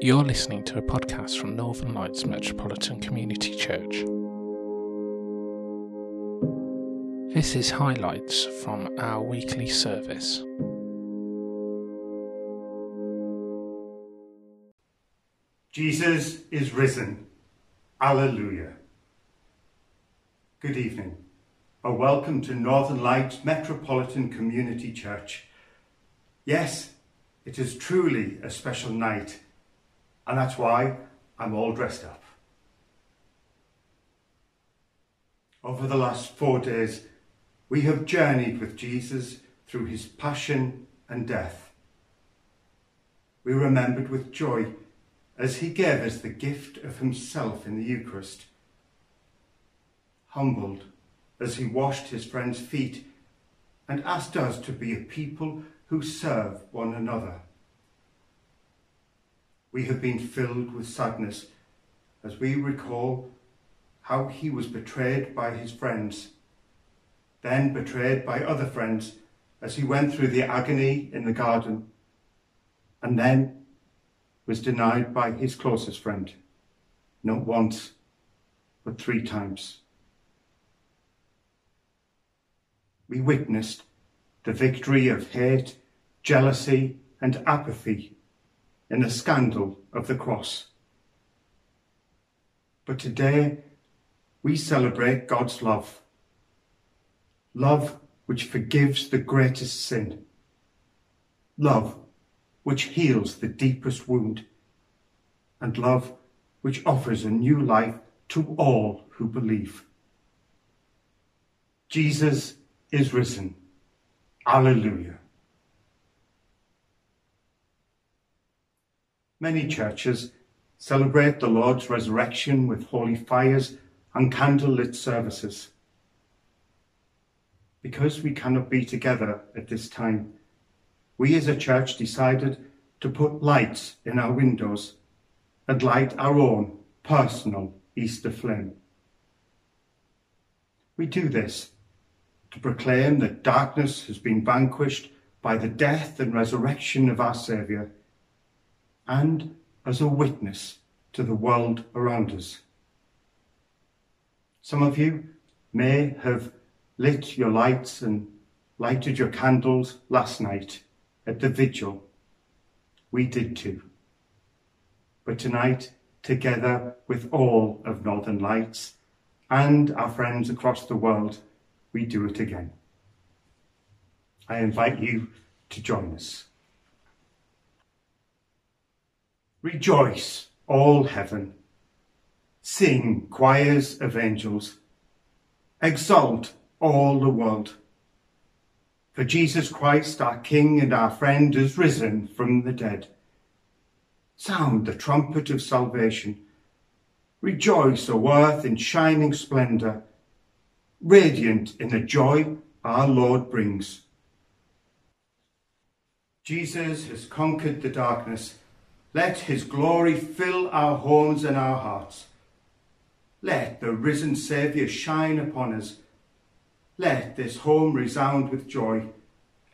You're listening to a podcast from Northern Lights Metropolitan Community Church. This is highlights from our weekly service. Jesus is risen. Alleluia. Good evening. A welcome to Northern Lights Metropolitan Community Church. Yes, it is truly a special night, and that's why I'm all dressed up. Over the last four days, we have journeyed with Jesus through his passion and death. We remembered with joy as he gave us the gift of himself in the Eucharist. Humbled as he washed his friends' feet and asked us to be a people who serve one another. We have been filled with sadness as we recall how he was betrayed by his friends, then betrayed by other friends as he went through the agony in the garden, and then was denied by his closest friend, not once, but three times. We witnessed the victory of hate, jealousy, and apathy in the scandal of the cross. But today we celebrate God's love. Love which forgives the greatest sin. Love which heals the deepest wound. And love which offers a new life to all who believe. Jesus is risen. Alleluia. Many churches celebrate the Lord's resurrection with holy fires and candlelit services. Because we cannot be together at this time, we as a church decided to put lights in our windows and light our own personal Easter flame. We do this to proclaim that darkness has been vanquished by the death and resurrection of our Saviour, and as a witness to the world around us. Some of you may have lit your lights and lighted your candles last night at the vigil. We did too. But tonight, together with all of Northern Lights and our friends across the world, we do it again. I invite you to join us. Rejoice, all heaven. Sing, choirs of angels. Exalt all the world. For Jesus Christ, our King and our friend, is risen from the dead. Sound the trumpet of salvation. Rejoice, O earth, in shining splendour radiant in the joy our Lord brings. Jesus has conquered the darkness. Let his glory fill our homes and our hearts. Let the risen Saviour shine upon us. Let this home resound with joy,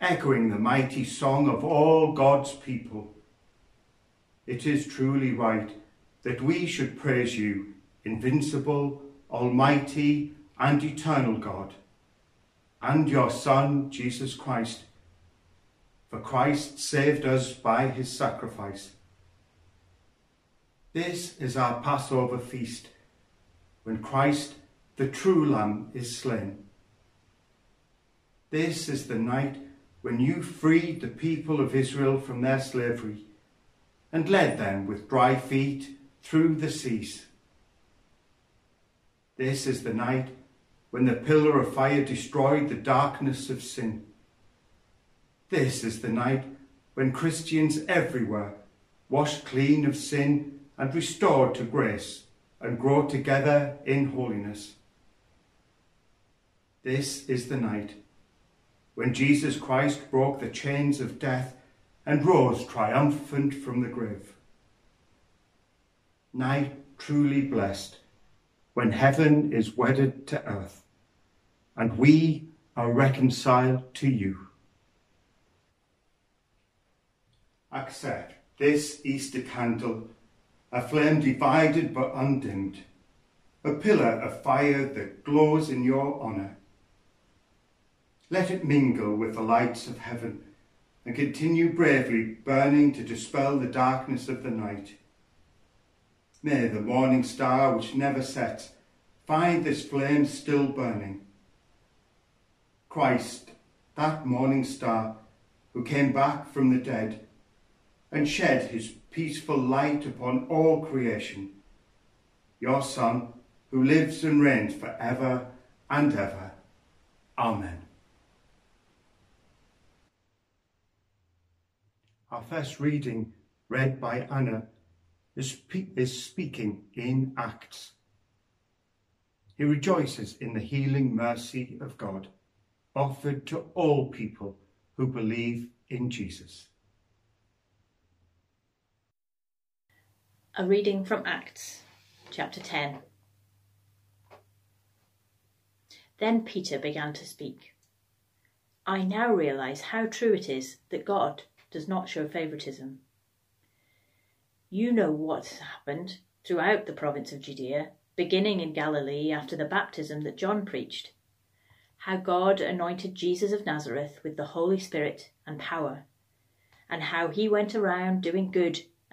echoing the mighty song of all God's people. It is truly right that we should praise you, invincible, almighty, and eternal God, and your Son, Jesus Christ. For Christ saved us by his sacrifice. This is our Passover feast, when Christ, the true Lamb, is slain. This is the night when you freed the people of Israel from their slavery and led them with dry feet through the seas. This is the night when the pillar of fire destroyed the darkness of sin. This is the night when Christians everywhere, washed clean of sin and restored to grace, and grow together in holiness. This is the night when Jesus Christ broke the chains of death and rose triumphant from the grave. Night truly blessed, when heaven is wedded to earth and we are reconciled to you. Accept this Easter candle, a flame divided but undimmed, a pillar of fire that glows in your honour. Let it mingle with the lights of heaven and continue bravely burning to dispel the darkness of the night. May the morning star which never sets find this flame still burning. Christ, that morning star who came back from the dead and shed his peaceful light upon all creation, your Son, who lives and reigns for ever and ever. Amen. Our first reading, read by Anna, is, is speaking in Acts. He rejoices in the healing mercy of God offered to all people who believe in Jesus. A reading from Acts, chapter 10. Then Peter began to speak. I now realize how true it is that God does not show favoritism. You know what happened throughout the province of Judea, beginning in Galilee after the baptism that John preached. How God anointed Jesus of Nazareth with the Holy Spirit and power, and how he went around doing good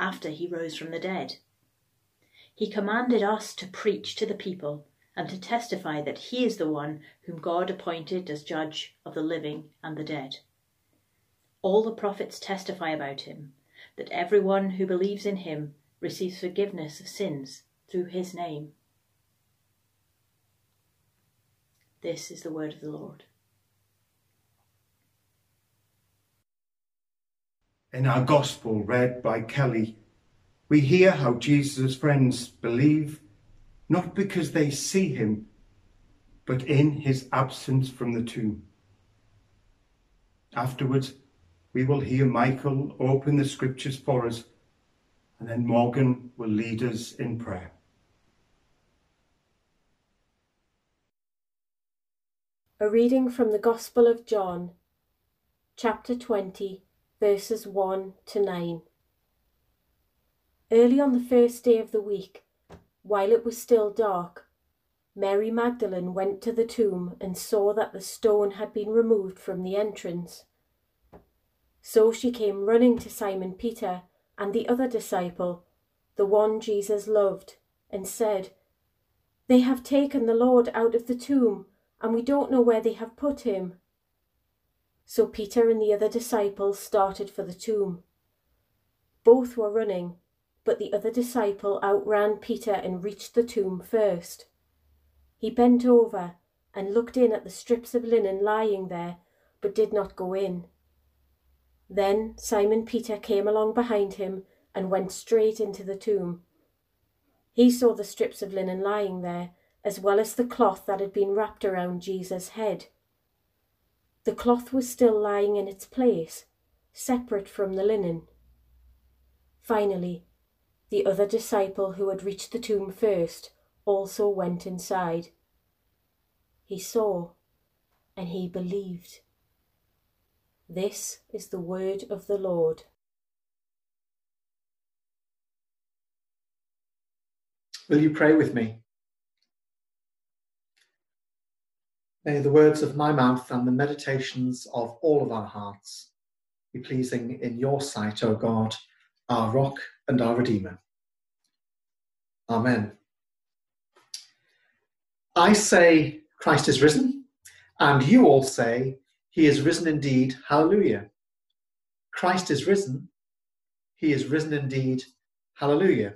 after he rose from the dead. He commanded us to preach to the people and to testify that he is the one whom God appointed as judge of the living and the dead. All the prophets testify about him, that everyone who believes in him receives forgiveness of sins through his name. This is the word of the Lord. In our Gospel read by Kelly, we hear how Jesus' friends believe not because they see him, but in his absence from the tomb. Afterwards, we will hear Michael open the scriptures for us, and then Morgan will lead us in prayer. A reading from the Gospel of John, chapter 20, verses 1 to 9. Early on the first day of the week, while it was still dark, Mary Magdalene went to the tomb and saw that the stone had been removed from the entrance. So she came running to Simon Peter and the other disciple, the one Jesus loved, and said, They have taken the Lord out of the tomb, and we don't know where they have put him. So Peter and the other disciple started for the tomb. Both were running, but the other disciple outran Peter and reached the tomb first. He bent over and looked in at the strips of linen lying there, but did not go in. Then Simon Peter came along behind him and went straight into the tomb. He saw the strips of linen lying there, as well as the cloth that had been wrapped around Jesus' head. The cloth was still lying in its place, separate from the linen. Finally, the other disciple who had reached the tomb first also went inside. He saw, and he believed. This is the word of the Lord. Will you pray with me? May the words of my mouth and the meditations of all of our hearts be pleasing in your sight, O God, our rock and our Redeemer. Amen. I say, Christ is risen, and you all say, he is risen indeed. Hallelujah. Christ is risen. He is risen indeed. Hallelujah.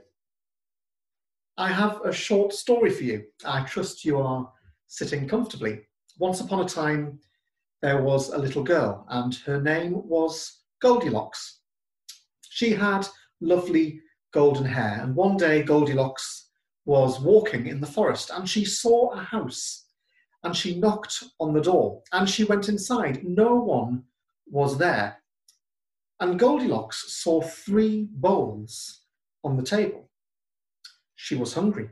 I have a short story for you. I trust you are sitting comfortably. Once upon a time, there was a little girl, and her name was Goldilocks. She had lovely golden hair. And one day, Goldilocks was walking in the forest and she saw a house and she knocked on the door and she went inside. No one was there. And Goldilocks saw three bowls on the table. She was hungry.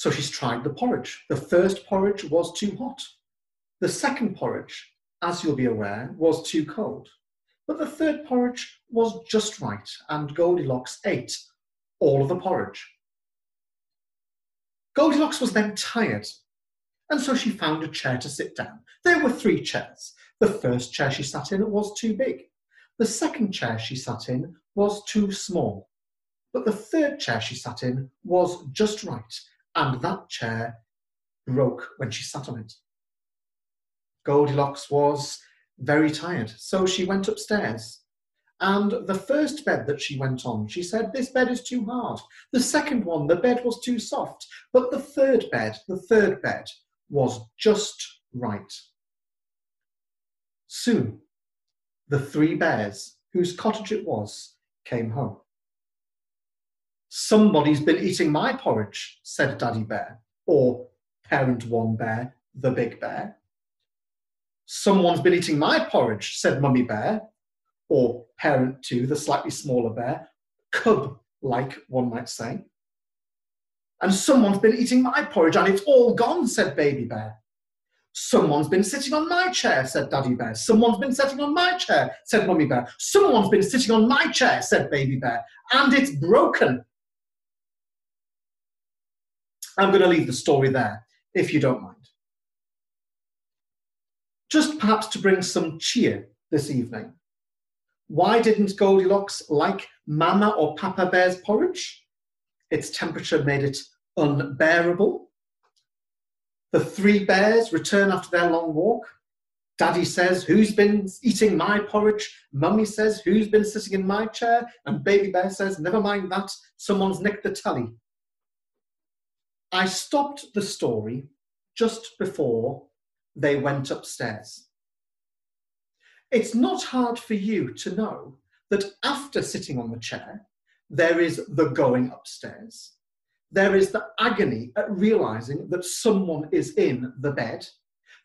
So she's tried the porridge. The first porridge was too hot. The second porridge, as you'll be aware, was too cold. But the third porridge was just right, and Goldilocks ate all of the porridge. Goldilocks was then tired, and so she found a chair to sit down. There were three chairs. The first chair she sat in was too big. The second chair she sat in was too small. But the third chair she sat in was just right, and that chair broke when she sat on it. Goldilocks was very tired, so she went upstairs. And the first bed that she went on, she said, This bed is too hard. The second one, the bed was too soft. But the third bed, the third bed, was just right. Soon, the three bears, whose cottage it was, came home. Somebody's been eating my porridge, said Daddy Bear, or Parent One Bear, the big bear. Someone's been eating my porridge, said Mummy Bear, or Parent Two, the slightly smaller bear, cub like, one might say. And someone's been eating my porridge and it's all gone, said Baby Bear. Someone's been sitting on my chair, said Daddy Bear. Someone's been sitting on my chair, said Mummy Bear. Someone's been sitting on my chair, said Baby Bear. And it's broken. I'm going to leave the story there, if you don't mind. Just perhaps to bring some cheer this evening. Why didn't Goldilocks like Mama or Papa Bear's porridge? Its temperature made it unbearable. The three bears return after their long walk. Daddy says, Who's been eating my porridge? Mummy says, Who's been sitting in my chair? And Baby Bear says, Never mind that, someone's nicked the tally. I stopped the story just before they went upstairs. It's not hard for you to know that after sitting on the chair, there is the going upstairs. There is the agony at realizing that someone is in the bed.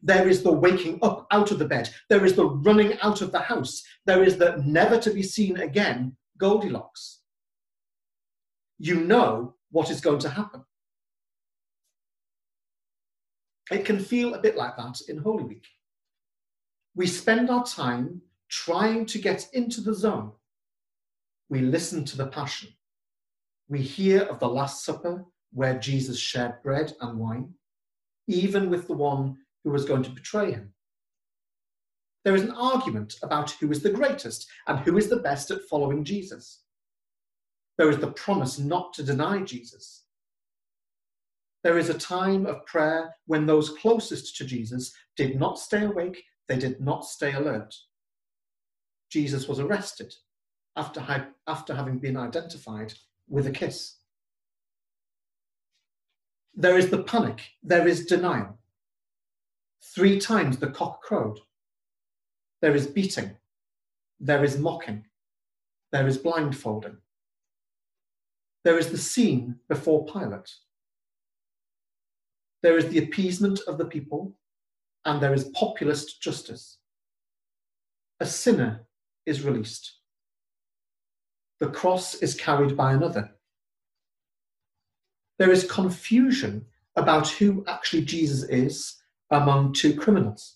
There is the waking up out of the bed. There is the running out of the house. There is the never to be seen again Goldilocks. You know what is going to happen. It can feel a bit like that in Holy Week. We spend our time trying to get into the zone we listen to the Passion. We hear of the Last Supper where Jesus shared bread and wine, even with the one who was going to betray him. There is an argument about who is the greatest and who is the best at following Jesus. There is the promise not to deny Jesus. There is a time of prayer when those closest to Jesus did not stay awake, they did not stay alert. Jesus was arrested after, after having been identified with a kiss. There is the panic, there is denial. Three times the cock crowed. There is beating, there is mocking, there is blindfolding. There is the scene before Pilate. There is the appeasement of the people, and there is populist justice. A sinner is released the cross is carried by another. There is confusion about who actually Jesus is among two criminals.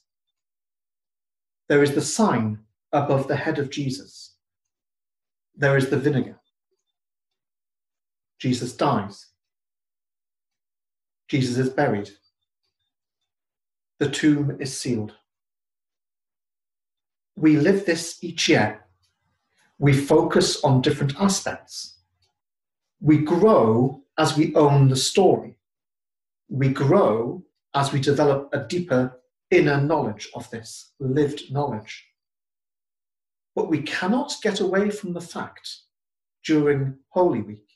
There is the sign above the head of Jesus. There is the vinegar. Jesus dies. Jesus is buried. The tomb is sealed. We live this each year we focus on different aspects. We grow as we own the story. We grow as we develop a deeper inner knowledge of this, lived knowledge. But we cannot get away from the fact during Holy Week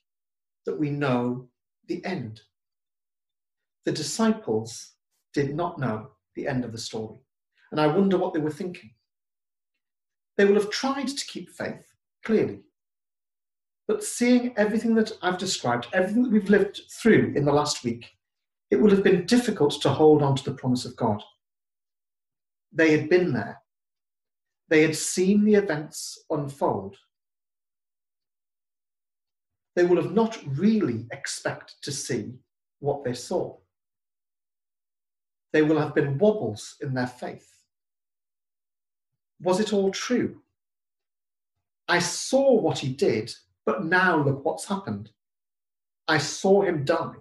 that we know the end. The disciples did not know the end of the story. And I wonder what they were thinking. They will have tried to keep faith, clearly. But seeing everything that I've described, everything that we've lived through in the last week, it would have been difficult to hold on to the promise of God. They had been there, they had seen the events unfold. They will have not really expected to see what they saw. They will have been wobbles in their faith. Was it all true? I saw what he did, but now look what's happened. I saw him die.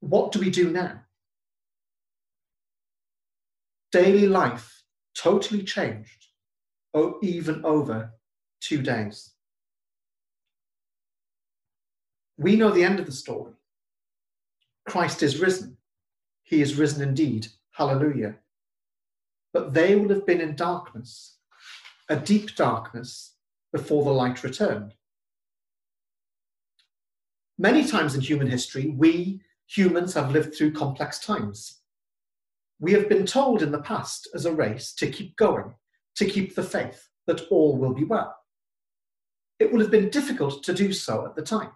What do we do now? Daily life totally changed, oh, even over two days. We know the end of the story. Christ is risen. He is risen indeed. Hallelujah. But they will have been in darkness, a deep darkness, before the light returned. Many times in human history, we humans have lived through complex times. We have been told in the past as a race to keep going, to keep the faith, that all will be well. It would have been difficult to do so at the time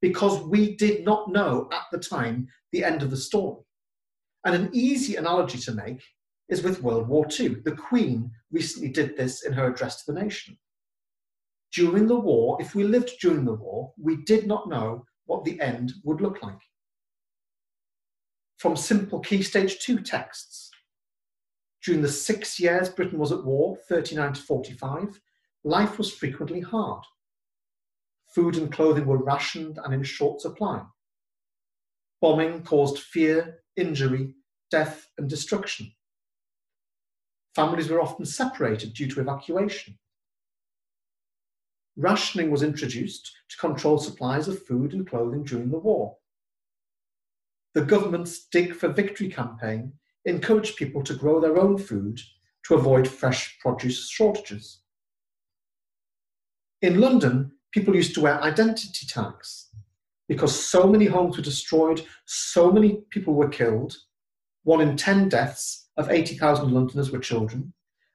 because we did not know at the time the end of the story. And an easy analogy to make is with World War II. The Queen recently did this in her address to the nation. During the war, if we lived during the war, we did not know what the end would look like. From simple Key Stage 2 texts, during the six years Britain was at war, 39 to 45, life was frequently hard. Food and clothing were rationed and in short supply. Bombing caused fear, injury, death, and destruction. Families were often separated due to evacuation. Rationing was introduced to control supplies of food and clothing during the war. The government's Dig for Victory campaign encouraged people to grow their own food to avoid fresh produce shortages. In London, people used to wear identity tags because so many homes were destroyed, so many people were killed. One in 10 deaths of 80,000 Londoners were children,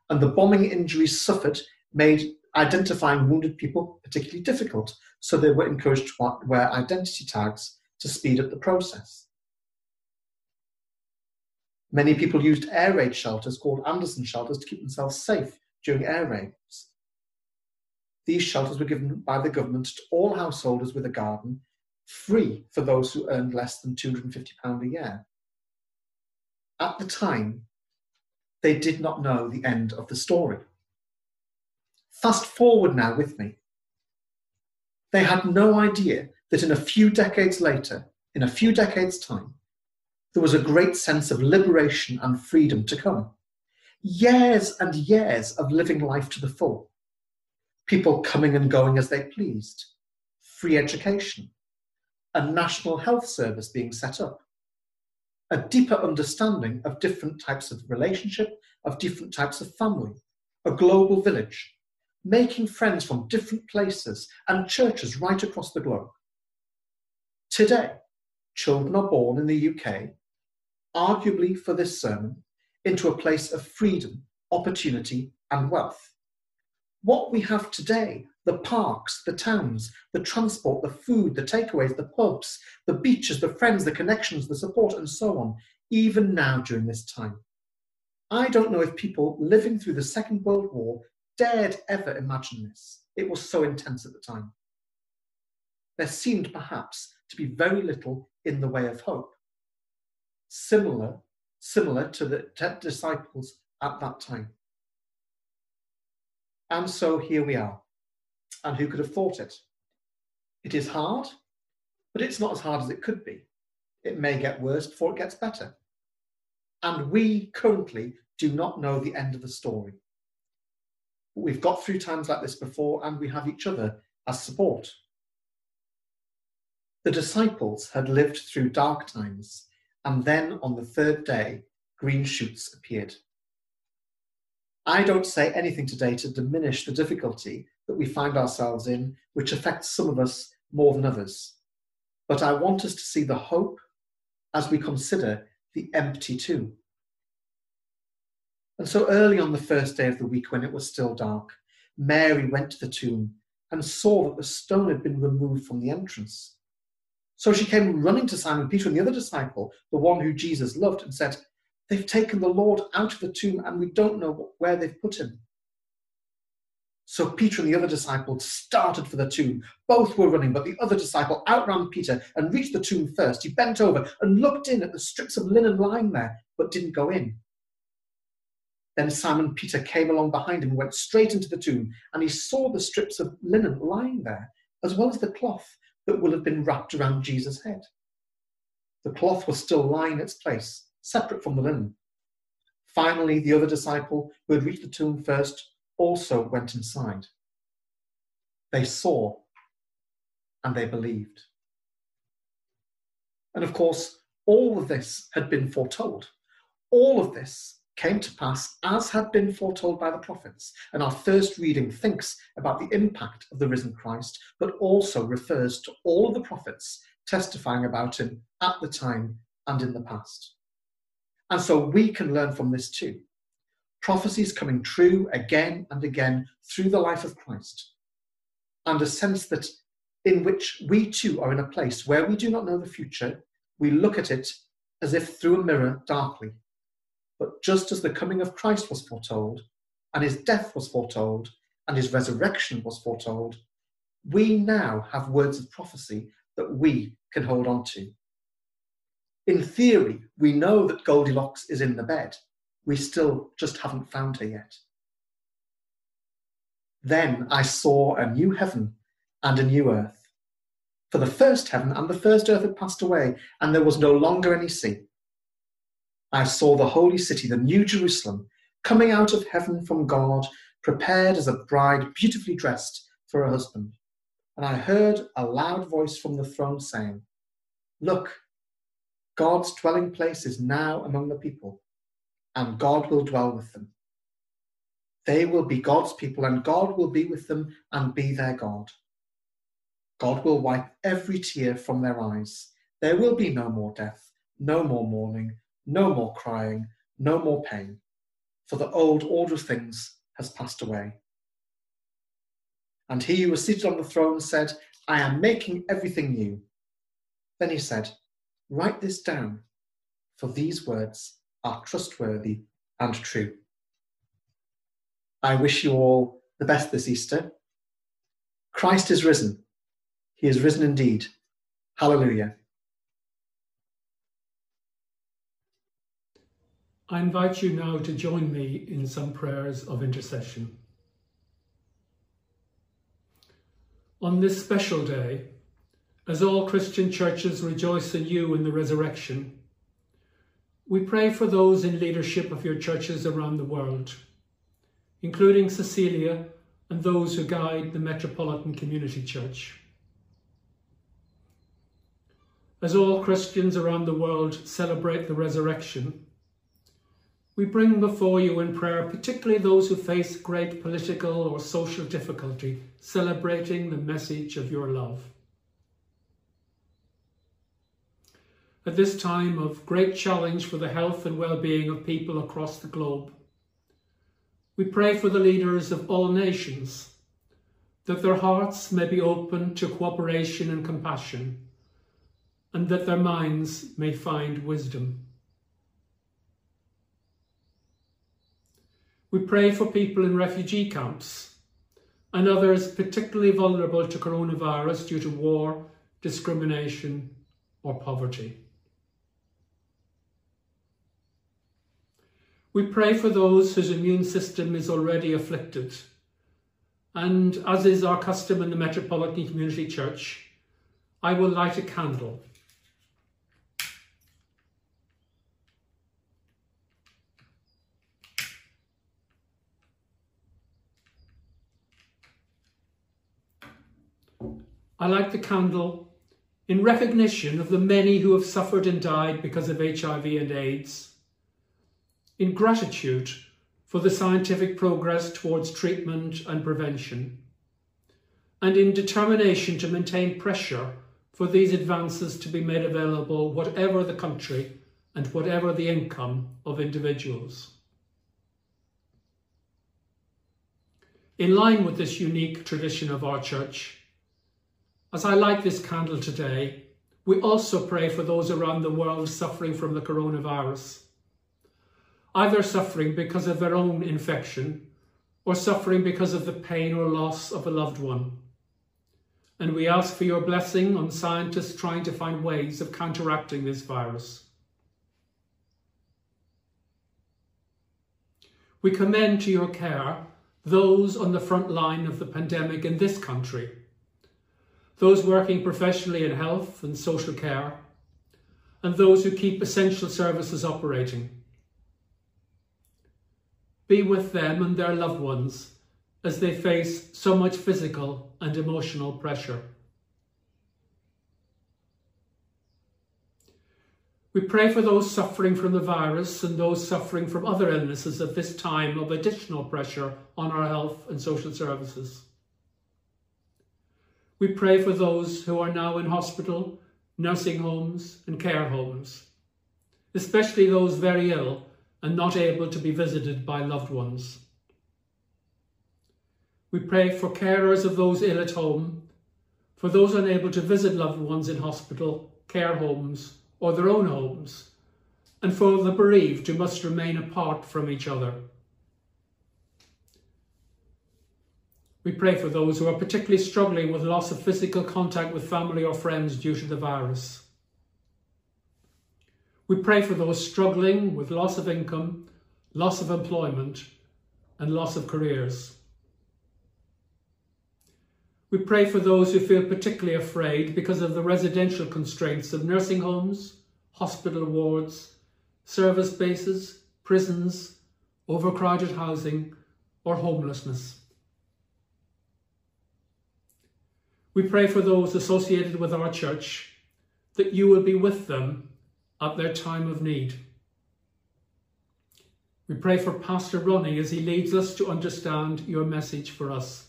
and the bombing injuries suffered made identifying wounded people particularly difficult, so they were encouraged to wear identity tags to speed up the process. Many people used air raid shelters called Anderson shelters to keep themselves safe during air raids. These shelters were given by the government to all householders with a garden, free for those who earned less than £250 a year. At the time, they did not know the end of the story. Fast forward now with me. They had no idea that in a few decades later, in a few decades' time, there was a great sense of liberation and freedom to come. Years and years of living life to the full people coming and going as they pleased, free education, a national health service being set up, a deeper understanding of different types of relationship, of different types of family, a global village, making friends from different places and churches right across the globe. Today, children are born in the UK, arguably for this sermon, into a place of freedom, opportunity, and wealth. What we have today the parks, the towns, the transport, the food, the takeaways, the pubs, the beaches, the friends, the connections, the support, and so on, even now during this time. I don't know if people living through the Second World War dared ever imagine this. It was so intense at the time. There seemed perhaps to be very little in the way of hope. Similar, similar to the disciples at that time. And so here we are. And who could have thought it? It is hard, but it's not as hard as it could be. It may get worse before it gets better. And we currently do not know the end of the story. We've got through times like this before, and we have each other as support. The disciples had lived through dark times, and then on the third day, green shoots appeared. I don't say anything today to diminish the difficulty that we find ourselves in, which affects some of us more than others. But I want us to see the hope as we consider the empty tomb. And so early on the first day of the week, when it was still dark, Mary went to the tomb and saw that the stone had been removed from the entrance. So she came running to Simon Peter and the other disciple, the one who Jesus loved, and said, They've taken the Lord out of the tomb and we don't know where they've put him. So Peter and the other disciple started for the tomb. Both were running, but the other disciple outran Peter and reached the tomb first. He bent over and looked in at the strips of linen lying there, but didn't go in. Then Simon Peter came along behind him and went straight into the tomb, and he saw the strips of linen lying there, as well as the cloth that will have been wrapped around Jesus' head. The cloth was still lying in its place, separate from the linen. Finally, the other disciple, who had reached the tomb first, also went inside. They saw and they believed. And of course, all of this had been foretold. All of this came to pass as had been foretold by the prophets. And our first reading thinks about the impact of the risen Christ, but also refers to all of the prophets testifying about him at the time and in the past. And so we can learn from this too prophecies coming true again and again through the life of Christ, and a sense that in which we too are in a place where we do not know the future, we look at it as if through a mirror darkly. But just as the coming of Christ was foretold, and his death was foretold, and his resurrection was foretold, we now have words of prophecy that we can hold on to. In theory, we know that Goldilocks is in the bed we still just haven't found her yet. Then I saw a new heaven and a new earth. For the first heaven and the first earth had passed away, and there was no longer any sea. I saw the holy city, the new Jerusalem, coming out of heaven from God, prepared as a bride beautifully dressed for her husband. And I heard a loud voice from the throne saying, Look, God's dwelling place is now among the people and God will dwell with them. They will be God's people, and God will be with them and be their God. God will wipe every tear from their eyes. There will be no more death, no more mourning, no more crying, no more pain, for the old order of things has passed away. And he who was seated on the throne said, I am making everything new. Then he said, Write this down, for these words are trustworthy and true. I wish you all the best this Easter. Christ is risen. He is risen indeed. Hallelujah. I invite you now to join me in some prayers of intercession. On this special day, as all Christian churches rejoice anew in the resurrection, we pray for those in leadership of your churches around the world, including Cecilia and those who guide the Metropolitan Community Church. As all Christians around the world celebrate the resurrection, we bring before you in prayer particularly those who face great political or social difficulty, celebrating the message of your love. At this time of great challenge for the health and well-being of people across the globe. We pray for the leaders of all nations, that their hearts may be open to cooperation and compassion, and that their minds may find wisdom. We pray for people in refugee camps and others particularly vulnerable to coronavirus due to war, discrimination or poverty. We pray for those whose immune system is already afflicted. And as is our custom in the Metropolitan Community Church, I will light a candle. I light the candle in recognition of the many who have suffered and died because of HIV and AIDS in gratitude for the scientific progress towards treatment and prevention, and in determination to maintain pressure for these advances to be made available whatever the country and whatever the income of individuals. in line with this unique tradition of our church, as I light this candle today, we also pray for those around the world suffering from the coronavirus, either suffering because of their own infection or suffering because of the pain or loss of a loved one. And we ask for your blessing on scientists trying to find ways of counteracting this virus. We commend to your care those on the front line of the pandemic in this country those working professionally in health and social care, and those who keep essential services operating. Be with them and their loved ones as they face so much physical and emotional pressure. We pray for those suffering from the virus and those suffering from other illnesses at this time of additional pressure on our health and social services. We pray for those who are now in hospital, nursing homes and care homes, especially those very ill and not able to be visited by loved ones. We pray for carers of those ill at home, for those unable to visit loved ones in hospital, care homes or their own homes, and for the bereaved who must remain apart from each other. We pray for those who are particularly struggling with loss of physical contact with family or friends due to the virus. We pray for those struggling with loss of income, loss of employment, and loss of careers. We pray for those who feel particularly afraid because of the residential constraints of nursing homes, hospital wards, service bases, prisons, overcrowded housing, or homelessness. We pray for those associated with our church that you will be with them at their time of need. We pray for Pastor Ronnie as he leads us to understand your message for us.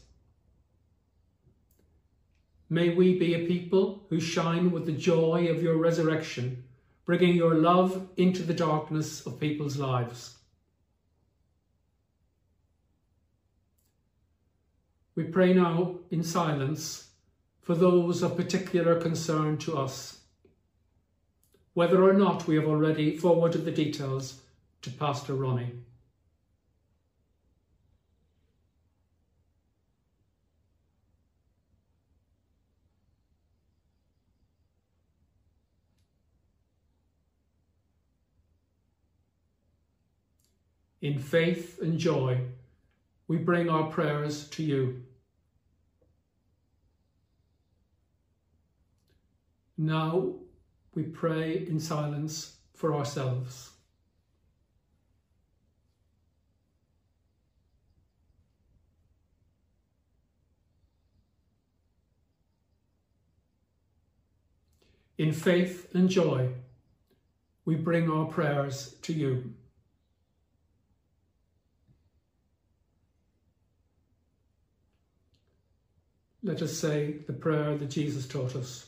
May we be a people who shine with the joy of your resurrection, bringing your love into the darkness of people's lives. We pray now in silence for those of particular concern to us. Whether or not we have already forwarded the details to Pastor Ronnie. In faith and joy, we bring our prayers to you. Now we pray in silence for ourselves. In faith and joy, we bring our prayers to you. Let us say the prayer that Jesus taught us.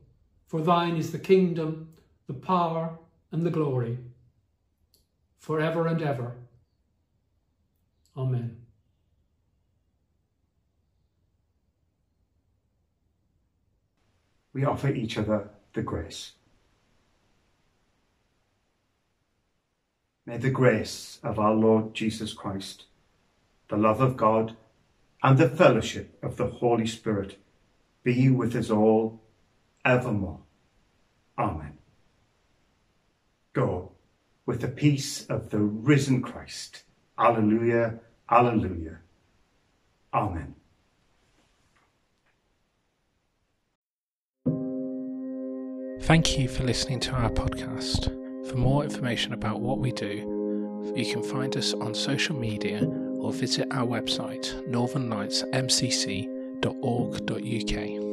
For thine is the kingdom, the power, and the glory, for ever and ever. Amen. We offer each other the grace. May the grace of our Lord Jesus Christ, the love of God, and the fellowship of the Holy Spirit be with us all evermore. Amen. Go with the peace of the risen Christ. Alleluia, alleluia. Amen. Thank you for listening to our podcast. For more information about what we do, You can find us on social media or visit our website northernlightsmcc.org.uk.